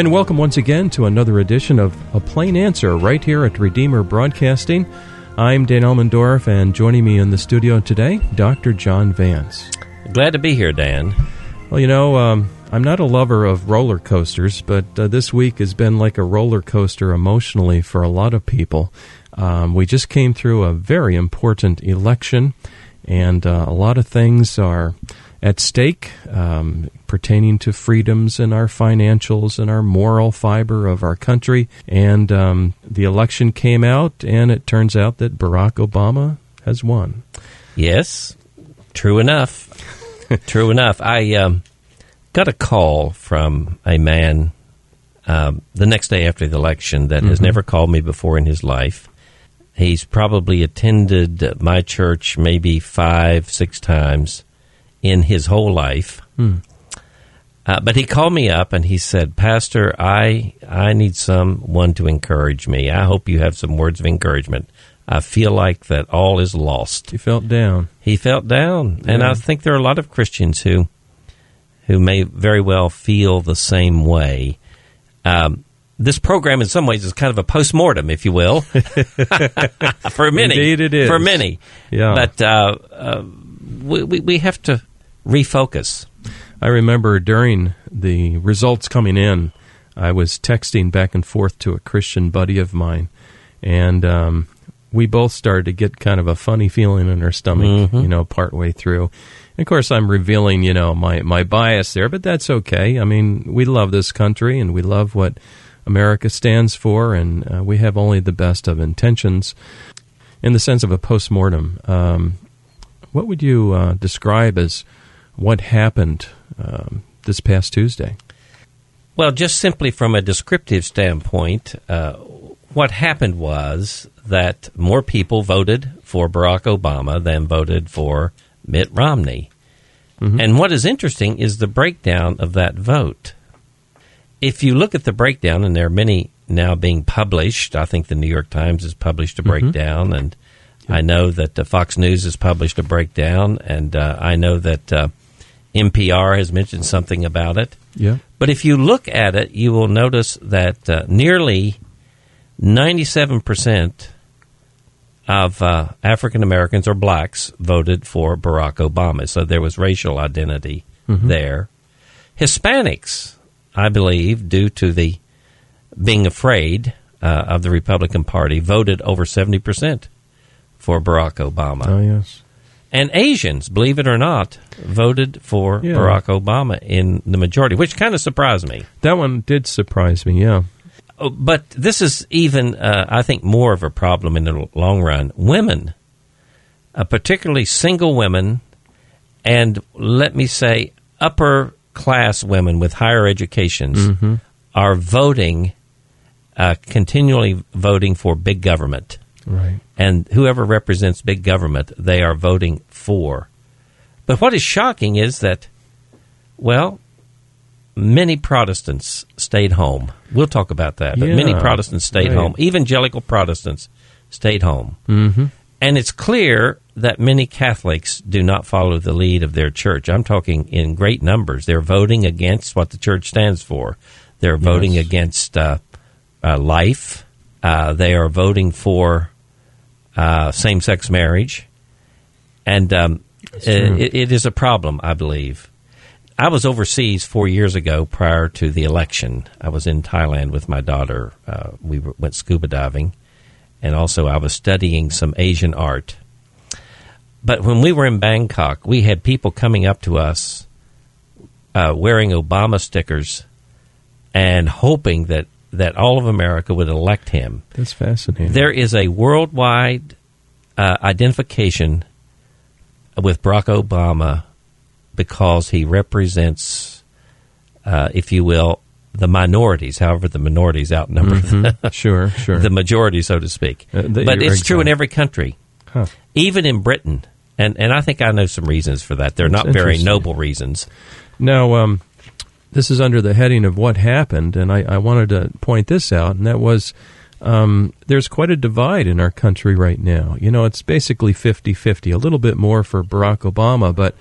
And welcome once again to another edition of A Plain Answer right here at Redeemer Broadcasting. I'm Dan Elmendorf, and joining me in the studio today, Dr. John Vance. Glad to be here, Dan. Well, you know, um, I'm not a lover of roller coasters, but uh, this week has been like a roller coaster emotionally for a lot of people. Um, we just came through a very important election, and uh, a lot of things are at stake um, pertaining to freedoms and our financials and our moral fiber of our country. And um, the election came out, and it turns out that Barack Obama has won. Yes, true enough. true enough. I um, got a call from a man um, the next day after the election that mm-hmm. has never called me before in his life. He's probably attended my church maybe five, six times in his whole life. Hmm. Uh, but he called me up and he said, "Pastor, I I need someone to encourage me. I hope you have some words of encouragement. I feel like that all is lost." He felt down. He felt down, yeah. and I think there are a lot of Christians who who may very well feel the same way. Um, this program, in some ways, is kind of a post mortem, if you will, for many. Indeed, it is for many. Yeah, but uh, uh, we, we we have to refocus. I remember during the results coming in, I was texting back and forth to a Christian buddy of mine, and um, we both started to get kind of a funny feeling in our stomach, mm-hmm. you know, partway through. And of course, I'm revealing, you know, my, my bias there, but that's okay. I mean, we love this country and we love what America stands for, and uh, we have only the best of intentions. In the sense of a postmortem, um, what would you uh, describe as what happened um, this past Tuesday? Well, just simply from a descriptive standpoint, uh, what happened was that more people voted for Barack Obama than voted for Mitt Romney. Mm-hmm. And what is interesting is the breakdown of that vote. If you look at the breakdown, and there are many now being published, I think the New York Times has published a mm-hmm. breakdown, mm-hmm. and I know that uh, Fox News has published a breakdown, and uh, I know that uh, NPR has mentioned something about it. Yeah. But if you look at it, you will notice that uh, nearly 97% of uh, African Americans or blacks voted for Barack Obama. So there was racial identity mm-hmm. there. Hispanics, I believe, due to the being afraid uh, of the Republican Party, voted over 70% for Barack Obama. Oh, yes. And Asians, believe it or not, voted for yeah. Barack Obama in the majority, which kind of surprised me. That one did surprise me, yeah. Oh, but this is even, uh, I think, more of a problem in the long run. Women, uh, particularly single women, and let me say, upper class women with higher educations, mm-hmm. are voting, uh, continually voting for big government. Right. And whoever represents big government, they are voting for. But what is shocking is that, well, many Protestants stayed home. We'll talk about that. But yeah, many Protestants stayed right. home. Evangelical Protestants stayed home. Mm-hmm. And it's clear that many Catholics do not follow the lead of their church. I'm talking in great numbers. They're voting against what the church stands for. They're voting yes. against uh, uh, life. Uh, they are voting for uh, same sex marriage. And um, it, it is a problem, I believe. I was overseas four years ago prior to the election. I was in Thailand with my daughter. Uh, we went scuba diving. And also, I was studying some Asian art. But when we were in Bangkok, we had people coming up to us uh, wearing Obama stickers and hoping that that all of America would elect him. That's fascinating. There is a worldwide uh, identification with Barack Obama because he represents, uh, if you will, the minorities. However, the minorities outnumber mm-hmm. the, sure, sure. the majority, so to speak. Uh, but it's true in every country, huh. Even in Britain. And and I think I know some reasons for that. They're That's not very noble reasons. Now, um, this is under the heading of what happened, and I, I wanted to point this out, and that was um, there's quite a divide in our country right now. You know, it's basically 50 50, a little bit more for Barack Obama, but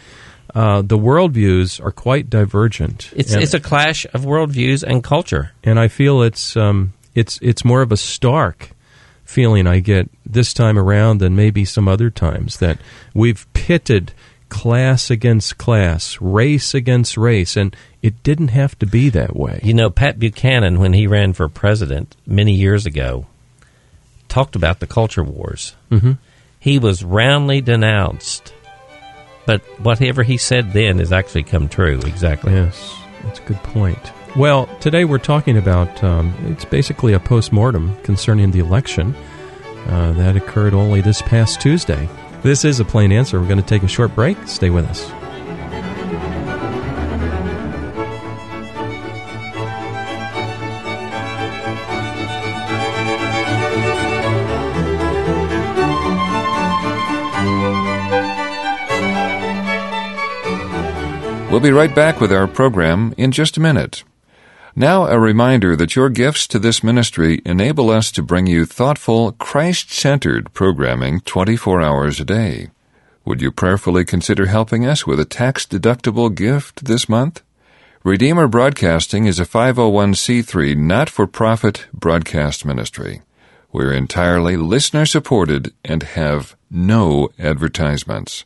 uh, the worldviews are quite divergent. It's and, it's a clash of worldviews and culture. and I feel it's um, it's it's more of a stark feeling I get this time around than maybe some other times that we've pitted class against class, race against race, and it didn't have to be that way. You know, Pat Buchanan, when he ran for president many years ago, talked about the culture wars. Mm-hmm. He was roundly denounced, but whatever he said then has actually come true. Exactly. Yes, that's a good point. Well, today we're talking about um, it's basically a post mortem concerning the election uh, that occurred only this past Tuesday. This is a plain answer. We're going to take a short break. Stay with us. We'll be right back with our program in just a minute. Now, a reminder that your gifts to this ministry enable us to bring you thoughtful, Christ centered programming 24 hours a day. Would you prayerfully consider helping us with a tax deductible gift this month? Redeemer Broadcasting is a 501c3 not for profit broadcast ministry. We're entirely listener supported and have no advertisements.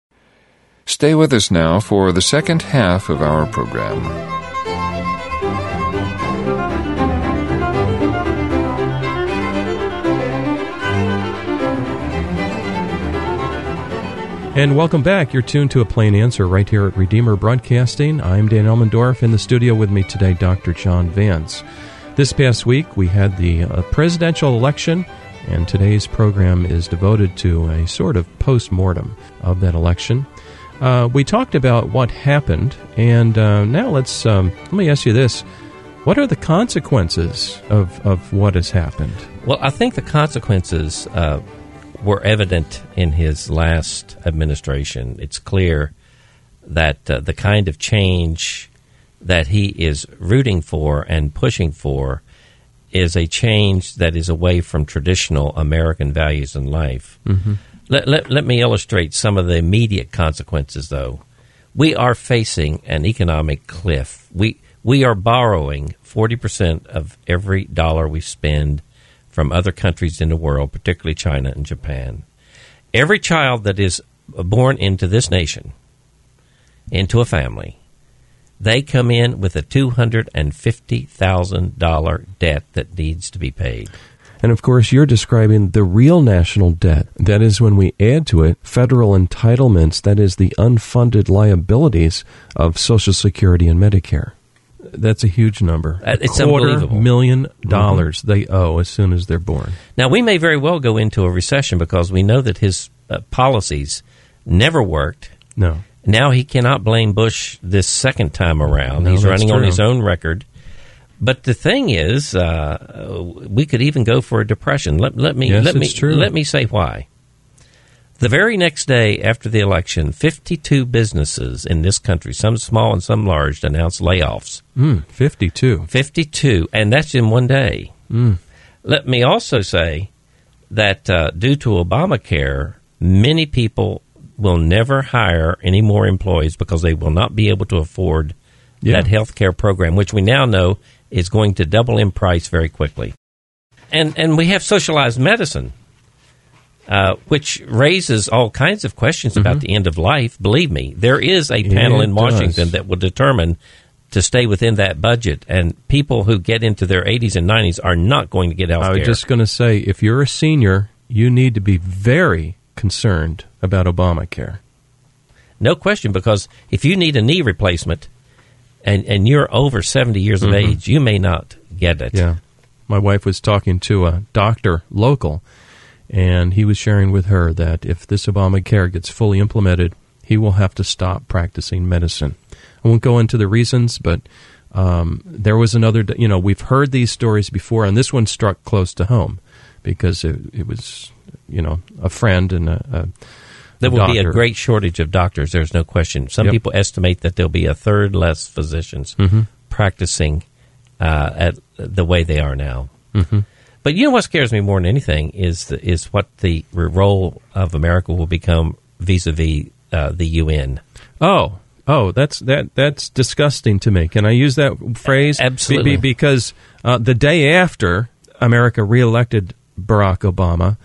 Stay with us now for the second half of our program. And welcome back. You're tuned to a plain answer right here at Redeemer Broadcasting. I'm Dan Elmendorf. In the studio with me today, Dr. John Vance. This past week, we had the uh, presidential election, and today's program is devoted to a sort of post mortem of that election. Uh, we talked about what happened, and uh, now let's um, let me ask you this: What are the consequences of of what has happened? Well, I think the consequences uh, were evident in his last administration. It's clear that uh, the kind of change that he is rooting for and pushing for is a change that is away from traditional American values in life. Mm-hmm. Let, let, let me illustrate some of the immediate consequences, though. We are facing an economic cliff. We, we are borrowing 40% of every dollar we spend from other countries in the world, particularly China and Japan. Every child that is born into this nation, into a family, they come in with a $250,000 debt that needs to be paid. And of course, you're describing the real national debt. That is when we add to it federal entitlements, that is the unfunded liabilities of Social Security and Medicare. That's a huge number. Uh, it's a quarter unbelievable. million dollars they owe as soon as they're born. Now, we may very well go into a recession because we know that his uh, policies never worked. No. Now he cannot blame Bush this second time around. No, He's running on his own record. But the thing is, uh, we could even go for a depression. Let, let me Yes, let me true. let me say why. The very next day after the election, 52 businesses in this country, some small and some large, announced layoffs. Mm, 52. 52, and that's in one day. Mm. Let me also say that uh, due to Obamacare, many people will never hire any more employees because they will not be able to afford Yeah. that health care program, which we now know is going to double in price very quickly. And, and we have socialized medicine, uh, which raises all kinds of questions about the end of life. Believe me, there is a panel Mm-hmm. It in Washington does. that will determine to stay within that budget. And people who get into their 80s and 90s are not going to get health I was just going to say if you're a senior, you need to be very concerned about Obamacare. No question, because if you need a knee replacement and, and you're over 70 years of age, you may not get it. Mm-hmm. Yeah. My wife was talking to a doctor local, and he was sharing with her that if this Obamacare gets fully implemented, he will have to stop practicing medicine. I won't go into the reasons, but Um, there was another, you know, we've heard these stories before, and this one struck close to home because it, it was, you know, a friend and a. a there will doctor. be a great shortage of doctors. There's no question. Some Yep. people estimate that there'll be a third less physicians Mm-hmm. practicing uh, at the way they are now. Mm-hmm. But you know what scares me more than anything is the, is what the role of America will become vis-a-vis uh, the UN. Oh, oh, that's that that's disgusting to me. Can I use that phrase? Be- Absolutely. be- because uh, the day after America reelected Barack Obama,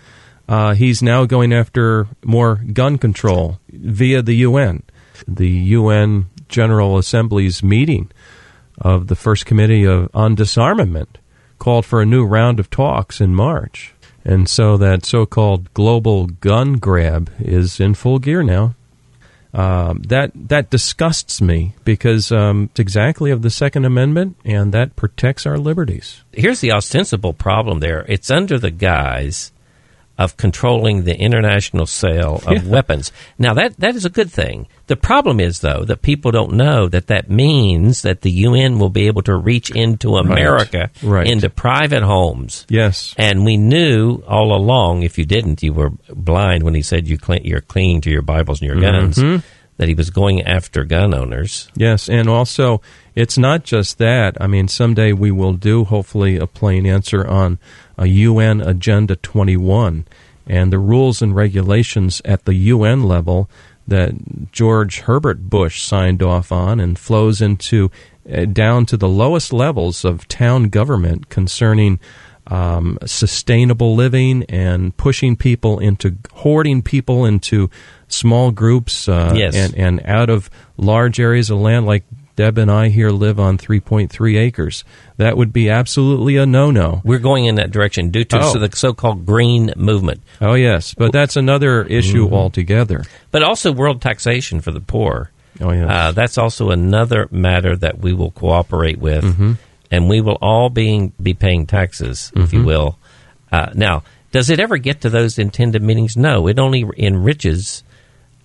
uh, he's now going after more gun control via the UN. The UN General Assembly's meeting of the First Committee of, on Disarmament called for a new round of talks in March. And so that so called global gun grab is in full gear now. Um, that that disgusts me because um, it's exactly of the Second Amendment, and that protects our liberties. Here's the ostensible problem there. It's under the guise of controlling the international sale of Yeah. weapons. Now that that is a good thing. The problem is though that people don't know that that means that the UN will be able to reach into America Right. into private homes. Yes, And we knew all along, if you didn't, you were blind when he said you cl- you're clinging to your Bibles and your guns, Mm-hmm. that he was going after gun owners. yes, and also it's not just that. I mean, someday we will do hopefully a plain answer on a UN Agenda 21 and the rules and regulations at the UN level that George Herbert Bush signed off on and flows into uh, down to the lowest levels of town government concerning um, sustainable living and pushing people into hoarding people into small groups uh, Yes. and, and out of large areas of land like Deb and I here live on 3.3 acres. That would be absolutely a no-no. We're going in that direction due to Oh. the so-called green movement. Oh yes, but that's another issue altogether. but also world taxation for the poor. Oh yes. Uh, that's also another matter that we will cooperate with, Mm-hmm. and we will all being be paying taxes, if Mm-hmm. you will. Uh, now, does it ever get to those intended meetings? No, it only enriches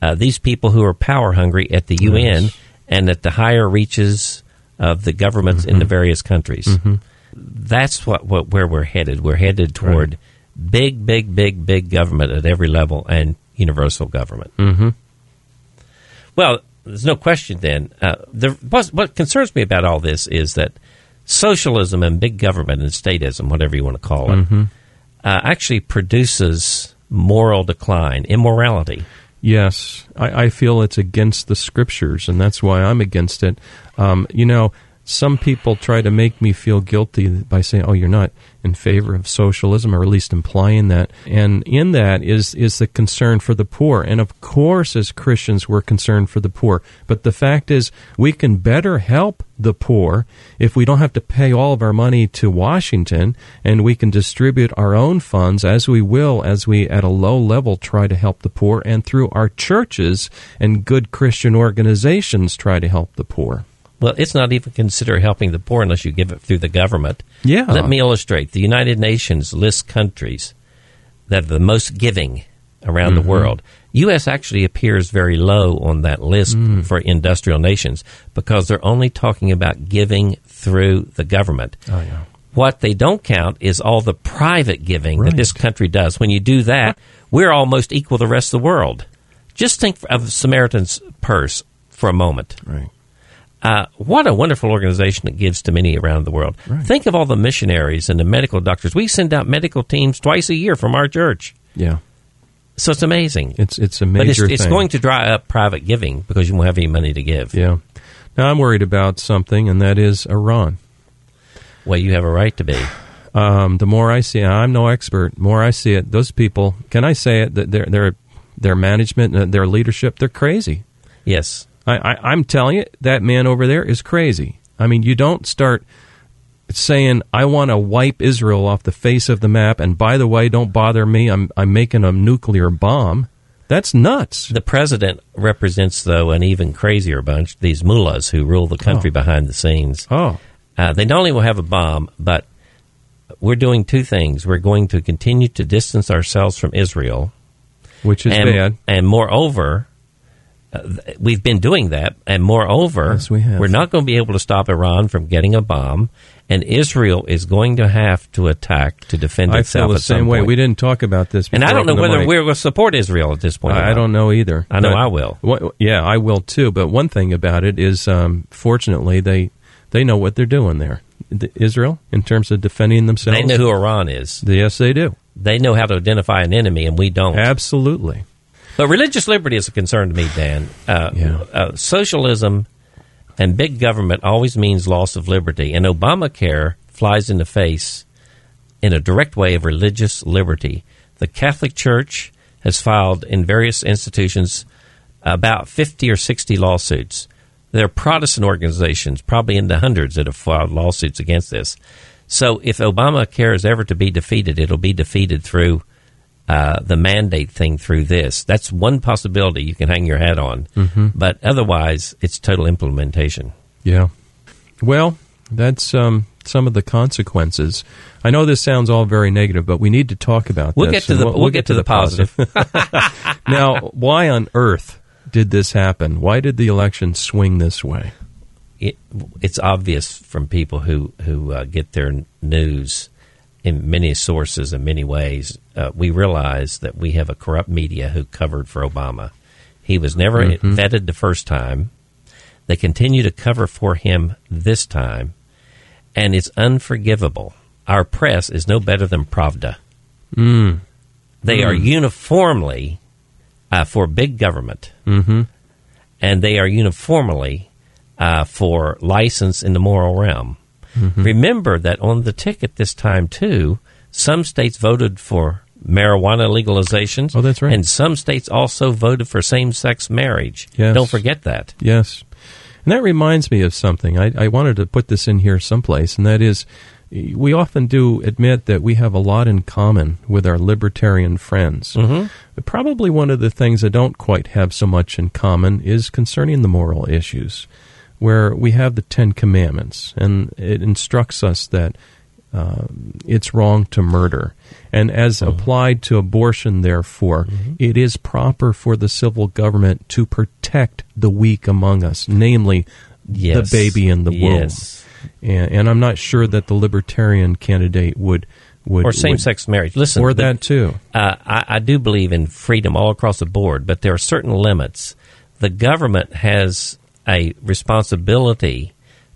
uh, these people who are power hungry at the UN and at the higher reaches of the governments Mm-hmm. in the various countries. That's what, what where we're headed. We're headed toward big, big, big, big government at every level and universal government. mm-hmm. Well, there's no question then. Uh, the, what, what concerns me about all this is that socialism and big government and statism, whatever you want to call it, uh, actually produces moral decline, immorality. Yes, I, I feel it's against the scriptures, and that's why I'm against it. Um, you know, some people try to make me feel guilty by saying, "Oh, you're not in favor of socialism," or at least implying that. And in that is is the concern for the poor. And of course, as Christians, we're concerned for the poor. But the fact is, we can better help the poor if we don't have to pay all of our money to Washington, and we can distribute our own funds as we will, as we at a low level try to help the poor, and through our churches and good Christian organizations try to help the poor. Well, it's not even considered helping the poor unless you give it through the government. Yeah. Let me illustrate. The United Nations lists countries that are the most giving around Mm-hmm. the world. U.S. actually appears very low on that list Mm. for industrial nations because they're only talking about giving through the government. Oh yeah. What they don't count is all the private giving Right. that this country does. When you do that, we're almost equal to the rest of the world. Just think of Samaritan's Purse for a moment. Right. Uh, what a wonderful organization it gives to many around the world. Right. Think of all the missionaries and the medical doctors. We send out medical teams twice a year from our church. Yeah. So it's amazing. It's it's a but it's, major it's going to dry up private giving because you won't have any money to give. Yeah. Now I'm worried about something, and that is Iran. Well, you have a right to be. Um, the more I see, it, I'm no expert. More I see it, those people. Can I say it? That their their their management, uh, their leadership, they're crazy. Yes. I, I, I'm telling you, that man over there is crazy. I mean, you don't start saying, "I want to wipe Israel off the face of the map," and by the way, don't bother me. I'm I'm making a nuclear bomb. That's nuts. The president represents, though, an even crazier bunch, these mullahs who rule the country Oh. behind the scenes. Oh, Uh, they not only will have a bomb, but we're doing two things. We're going to continue to distance ourselves from Israel. which is and, bad. And moreover, Uh, we've been doing that, and moreover, Yes, we have. we're not going to be able to stop Iran from getting a bomb, and Israel is going to have to attack to defend I itself. feel the same way. point. We didn't talk about this. and I don't know whether mic. we're going to support Israel at this point. I I don't know either. I know But I will. What, yeah, I will too. But one thing about it is, um, fortunately, they they know what they're doing there. The, Israel, in terms of defending themselves, They know who Iran is. Yes, they do. They know how to identify an enemy, and we don't. Absolutely. But religious liberty is a concern to me, Dan. Uh, Yeah. uh, socialism and big government always means loss of liberty, and Obamacare flies in the face in a direct way of religious liberty. The Catholic Church has filed in various institutions about 50 or 60 lawsuits. There are Protestant organizations, probably in the hundreds, that have filed lawsuits against this. So if Obamacare is ever to be defeated, it'll be defeated through uh, the mandate thing through this. That's one possibility you can hang your hat on. But otherwise, it's total implementation. Yeah. Well, that's um, some of the consequences. I know this sounds all very negative, but we need to talk about We'll this. get to the we'll, get, to the positive. now, why on earth did this happen? Why did the election swing this way? it, it's obvious from people who who uh, get their news in many sources in many ways. Uh, we realize that we have a corrupt media who covered for Obama. He was never vetted the first time. They continue to cover for him this time, and it's unforgivable. Our press is no better than Pravda. They are uniformly uh, for big government, Mm-hmm. and they are uniformly uh, for license in the moral realm. Remember that on the ticket this time too, some states voted for marijuana legalization. Oh, that's right. And some states also voted for same-sex marriage. Yes. Don't forget that. Yes. And that reminds me of something. I, I wanted to put this in here someplace, and that is we often do admit that we have a lot in common with our libertarian friends. Mm-hmm. But probably one of the things I don't quite have so much in common is concerning the moral issues, where we have the Ten Commandments, and it instructs us that uh, it's wrong to murder. And as applied to abortion, therefore, it is proper for the civil government to protect the weak among us, namely Yes. the baby in the womb. Yes. And, and I'm not sure that the libertarian candidate would would Or same-sex marriage. Listen, or that too. uh, I, I do believe in freedom all across the board, but there are certain limits. The government has a responsibility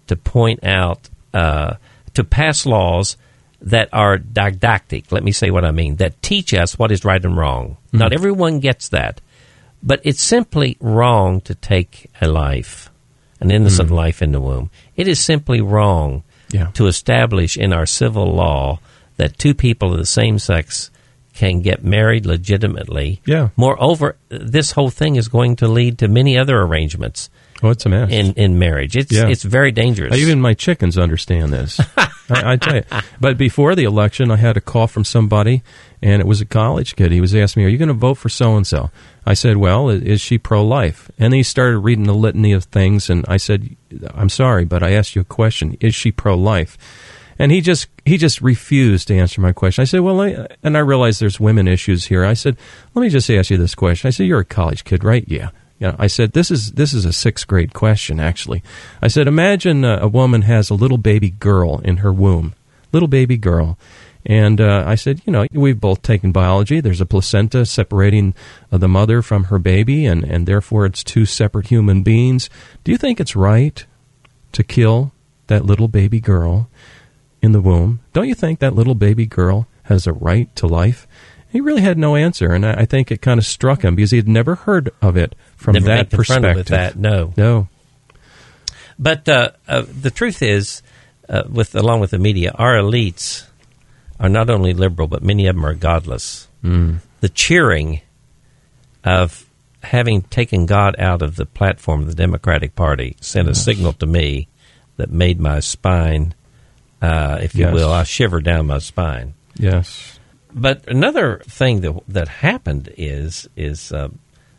to point out, uh, to pass laws that are didactic. Let me say what I mean. That teach us what is right and wrong. Not everyone gets that, but it's simply wrong to take a life, an innocent life in the womb. It is simply wrong Yeah. to establish in our civil law that two people of the same sex can get married legitimately. Yeah. Moreover, this whole thing is going to lead to many other arrangements Oh, it's a mess. in, in marriage. It's Yeah. it's very dangerous. Even my chickens understand this. I, I tell you. But before the election, I had a call from somebody, and it was a college kid. He was asking me, "Are you going to vote for so and so?" I said, "Well, is she pro-life?" And he started reading the litany of things, and I said, "I'm sorry, but I asked you a question. Is she pro-life?" And he just he just refused to answer my question. I said, "Well," I, and I realized there's women issues here. I said, "Let me just ask you this question." I said, "You're a college kid, right?" Yeah. Yeah, I said this is this is a sixth grade question. Actually, I said imagine uh, a woman has a little baby girl in her womb, little baby girl, and uh, I said, you know, we've both taken biology. There's a placenta separating uh, the mother from her baby, and and therefore it's two separate human beings. Do you think it's right to kill that little baby girl in the womb? Don't you think that little baby girl has a right to life? He really had no answer, and I I think it kind of struck him because he had never heard of it from Never that perspective. with that. No, No. But uh, uh, the truth is, uh, with along with the media, our elites are not only liberal, but many of them are godless. Mm. The cheering of having taken God out of the platform of the Democratic Party sent a signal to me that made my spine, uh, if you Yes. will, I shiver down my spine. Yes. But another thing that that happened is is uh,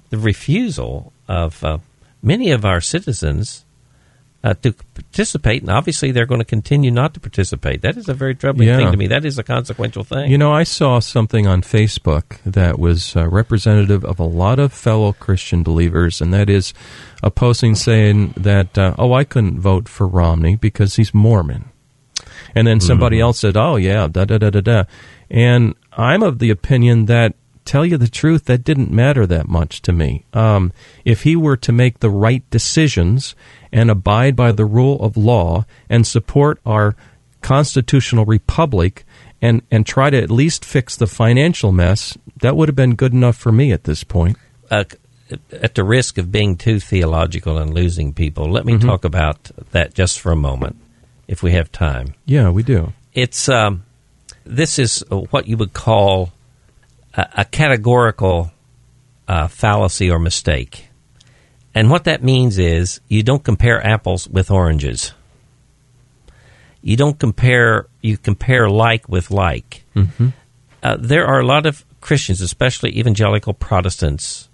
the refusal of uh, many of our citizens uh, to participate, and obviously they're going to continue not to participate. That is a very troubling Yeah. thing to me. That is a consequential thing. You know, I saw something on Facebook that was uh, representative of a lot of fellow Christian believers, and that is a posting saying that, uh, oh, I couldn't vote for Romney because he's Mormon. And then somebody else said, oh, yeah, da da da da da. And I'm of the opinion that, tell you the truth, that didn't matter that much to me. Um, if he were to make the right decisions and abide by the rule of law and support our constitutional republic and, and try to at least fix the financial mess, that would have been good enough for me at this point. uh, at the risk of being too theological and losing people, let me Mm-hmm. talk about that just for a moment, if we have time. Yeah, we do. It's um, this is what you would call a, a categorical uh, fallacy or mistake, and what that means is you don't compare apples with oranges. You don't compare. You compare like with like. Uh, there are a lot of Christians, especially evangelical Protestants,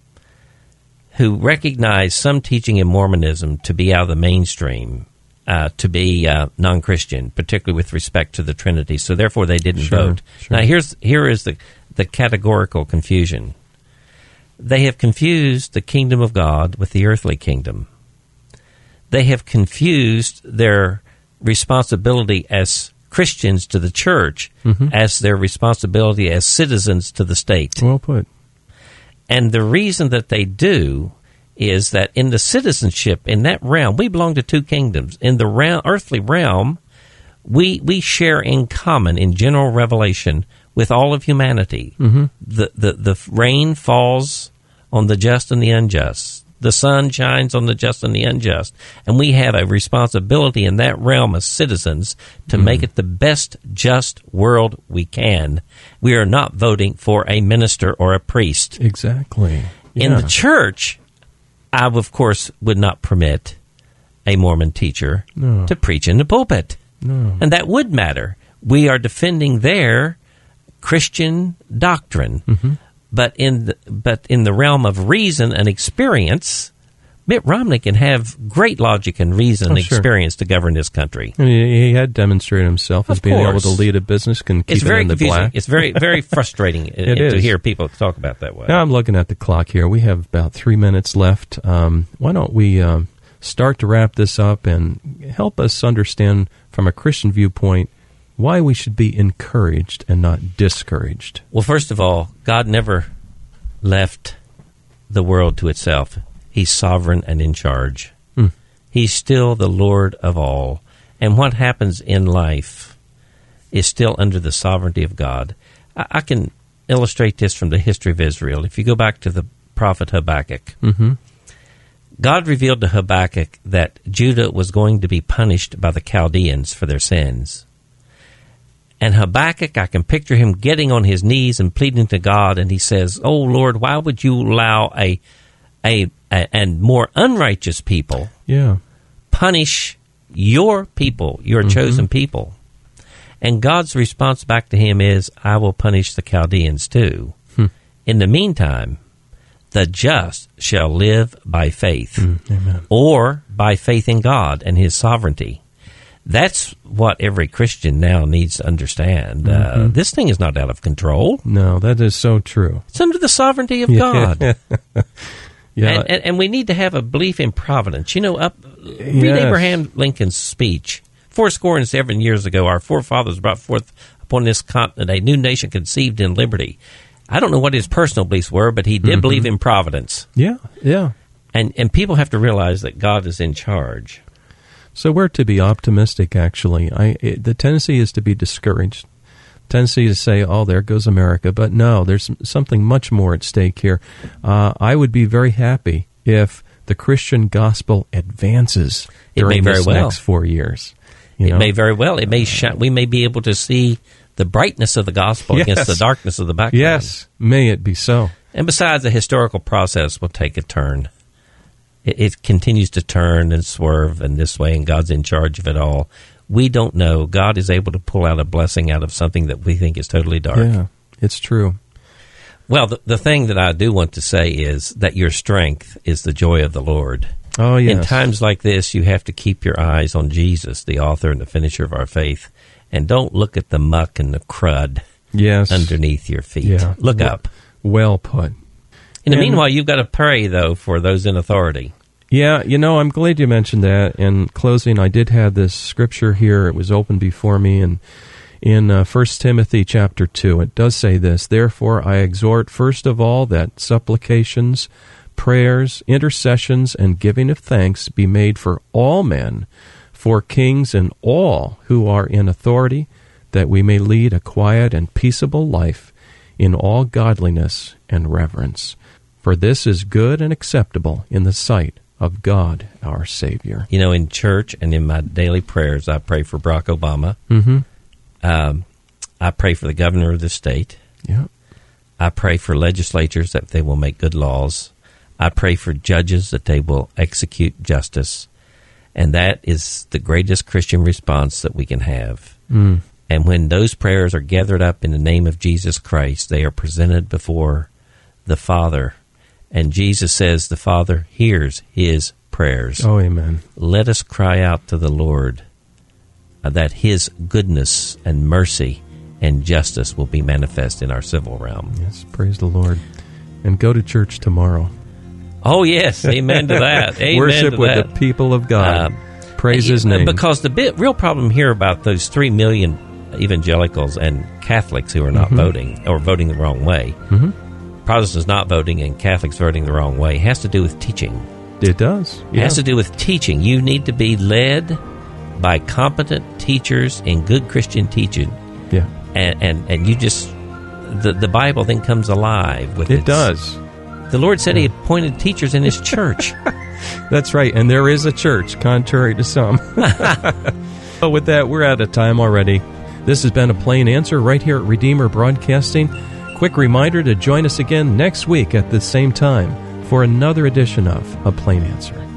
who recognize some teaching in Mormonism to be out of the mainstream, uh, to be uh, non-Christian, particularly with respect to the Trinity. So therefore, they didn't Sure, vote. sure. Now, here's here is the the categorical confusion. They have confused the kingdom of God with the earthly kingdom. They have confused their responsibility as Christians to the church mm-hmm. as their responsibility as citizens to the state. Well put. And the reason that they do is that in the citizenship in that realm, we belong to two kingdoms. In the realm, earthly realm, we we share in common in general revelation with all of humanity. Mm-hmm. The, the the rain falls on the just and the unjust. The sun shines on the just and the unjust, and we have a responsibility in that realm as citizens to make it the best just world we can. We are not voting for a minister or a priest. Exactly. In the church, I, of course, would not permit a Mormon teacher No. to preach in the pulpit. No. And that would matter. We are defending their Christian doctrine. Mm-hmm. But in the, but in the realm of reason and experience, Mitt Romney can have great logic and reason Oh, and sure. experience to govern this country. And he he had demonstrated himself as Of being able to lead a business, can keep It's it very in the confusing. black. It's very very frustrating uh, It to is. hear people talk about that way. Now I'm looking at the clock here. We have about three minutes left. Um, why don't we um, start to wrap this up and help us understand from a Christian viewpoint why we should be encouraged and not discouraged? Well, first of all, God never left the world to itself. He's sovereign and in charge. Hmm. He's still the Lord of all. And what happens in life is still under the sovereignty of God. I, I can illustrate this from the history of Israel. If you go back to the prophet Habakkuk, Mhm. God revealed to Habakkuk that Judah was going to be punished by the Chaldeans for their sins. And Habakkuk, I can picture him getting on his knees and pleading to God, and he says, "Oh Lord, why would you allow a, a, a and more unrighteous people Yeah. punish your people, your mm-hmm. chosen people?" And God's response back to him is, "I will punish the Chaldeans too. Hmm. In the meantime, the just shall live by faith." Hmm. Amen. or by faith in God and His sovereignty. That's what every Christian now needs to understand. Uh, this thing is not out of control. No, that is so true. It's under the sovereignty of God. Yeah. And, and, and we need to have a belief in providence. You know, up, read Yes. Abraham Lincoln's speech. Four score and seven years ago, our forefathers brought forth upon this continent a new nation conceived in liberty. I don't know what his personal beliefs were, but he did believe in providence. yeah. Yeah. And, and people have to realize that God is in charge. So we're to be optimistic. Actually, I it, the tendency is to be discouraged. Tendency to say, "Oh, there goes America," but no, there's something much more at stake here. Uh, I would be very happy if the Christian gospel advances during this well. next four years. It know? may very well. It may shine. We may be able to see the brightness of the gospel Yes. against the darkness of the background. yes, may it be so. And besides, the historical process will take a turn. It, it continues to turn and swerve in this way, and God's in charge of it all. We don't know. God is able to pull out a blessing out of something that we think is totally dark. Yeah, it's true. Well, the, the thing that I do want to say is that your strength is the joy of the Lord. Oh, yes. In times like this, you have to keep your eyes on Jesus, the author and the finisher of our faith, and don't look at the muck and the crud yes. underneath your feet. Yeah. Look Well- up. Well put. In the And- meanwhile, you've got to pray, though, for those in authority. Yeah, you know, I'm glad you mentioned that. In closing, I did have this scripture here. It was open before me, and in uh, 1 Timothy chapter 2, it does say this Therefore, I exhort first of all that supplications, prayers, intercessions, and giving of thanks be made for all men, for kings and all who are in authority, that we may lead a quiet and peaceable life in all godliness and reverence. For this is good and acceptable in the sight of God our Savior. You know, in church and in my daily prayers, I pray for Barack Obama. Mm-hmm. Um, I pray for the governor of the state. Yeah. I pray for legislatures that they will make good laws. I pray for judges that they will execute justice. And that is the greatest Christian response that we can have. Mm. And when those prayers are gathered up in the name of Jesus Christ, they are presented before the Father. And Jesus says the Father hears his prayers. Oh, amen. Let us cry out to the Lord uh, that his goodness and mercy and justice will be manifest in our civil realm. Yes, praise the Lord. And go to church tomorrow. Oh, yes. Amen to that. Amen Worship to with that. the people of God. Um, praise His name. Because the bit, real problem here about those three million evangelicals and Catholics who are not Mm-hmm. voting or voting the wrong way, Protestants not voting and Catholics voting the wrong way, has to do with teaching. it does. It has to do with teaching. You need to be led by competent teachers and good Christian teaching, yeah. and and, and you just the the Bible then comes alive with It its- does. The Lord said He appointed teachers in His church. That's right. And there is a church, contrary to some. but with that, we're out of time already. This has been a plain answer right here at Redeemer Broadcasting. Quick reminder to join us again next week at the same time for another edition of A Plain Answer.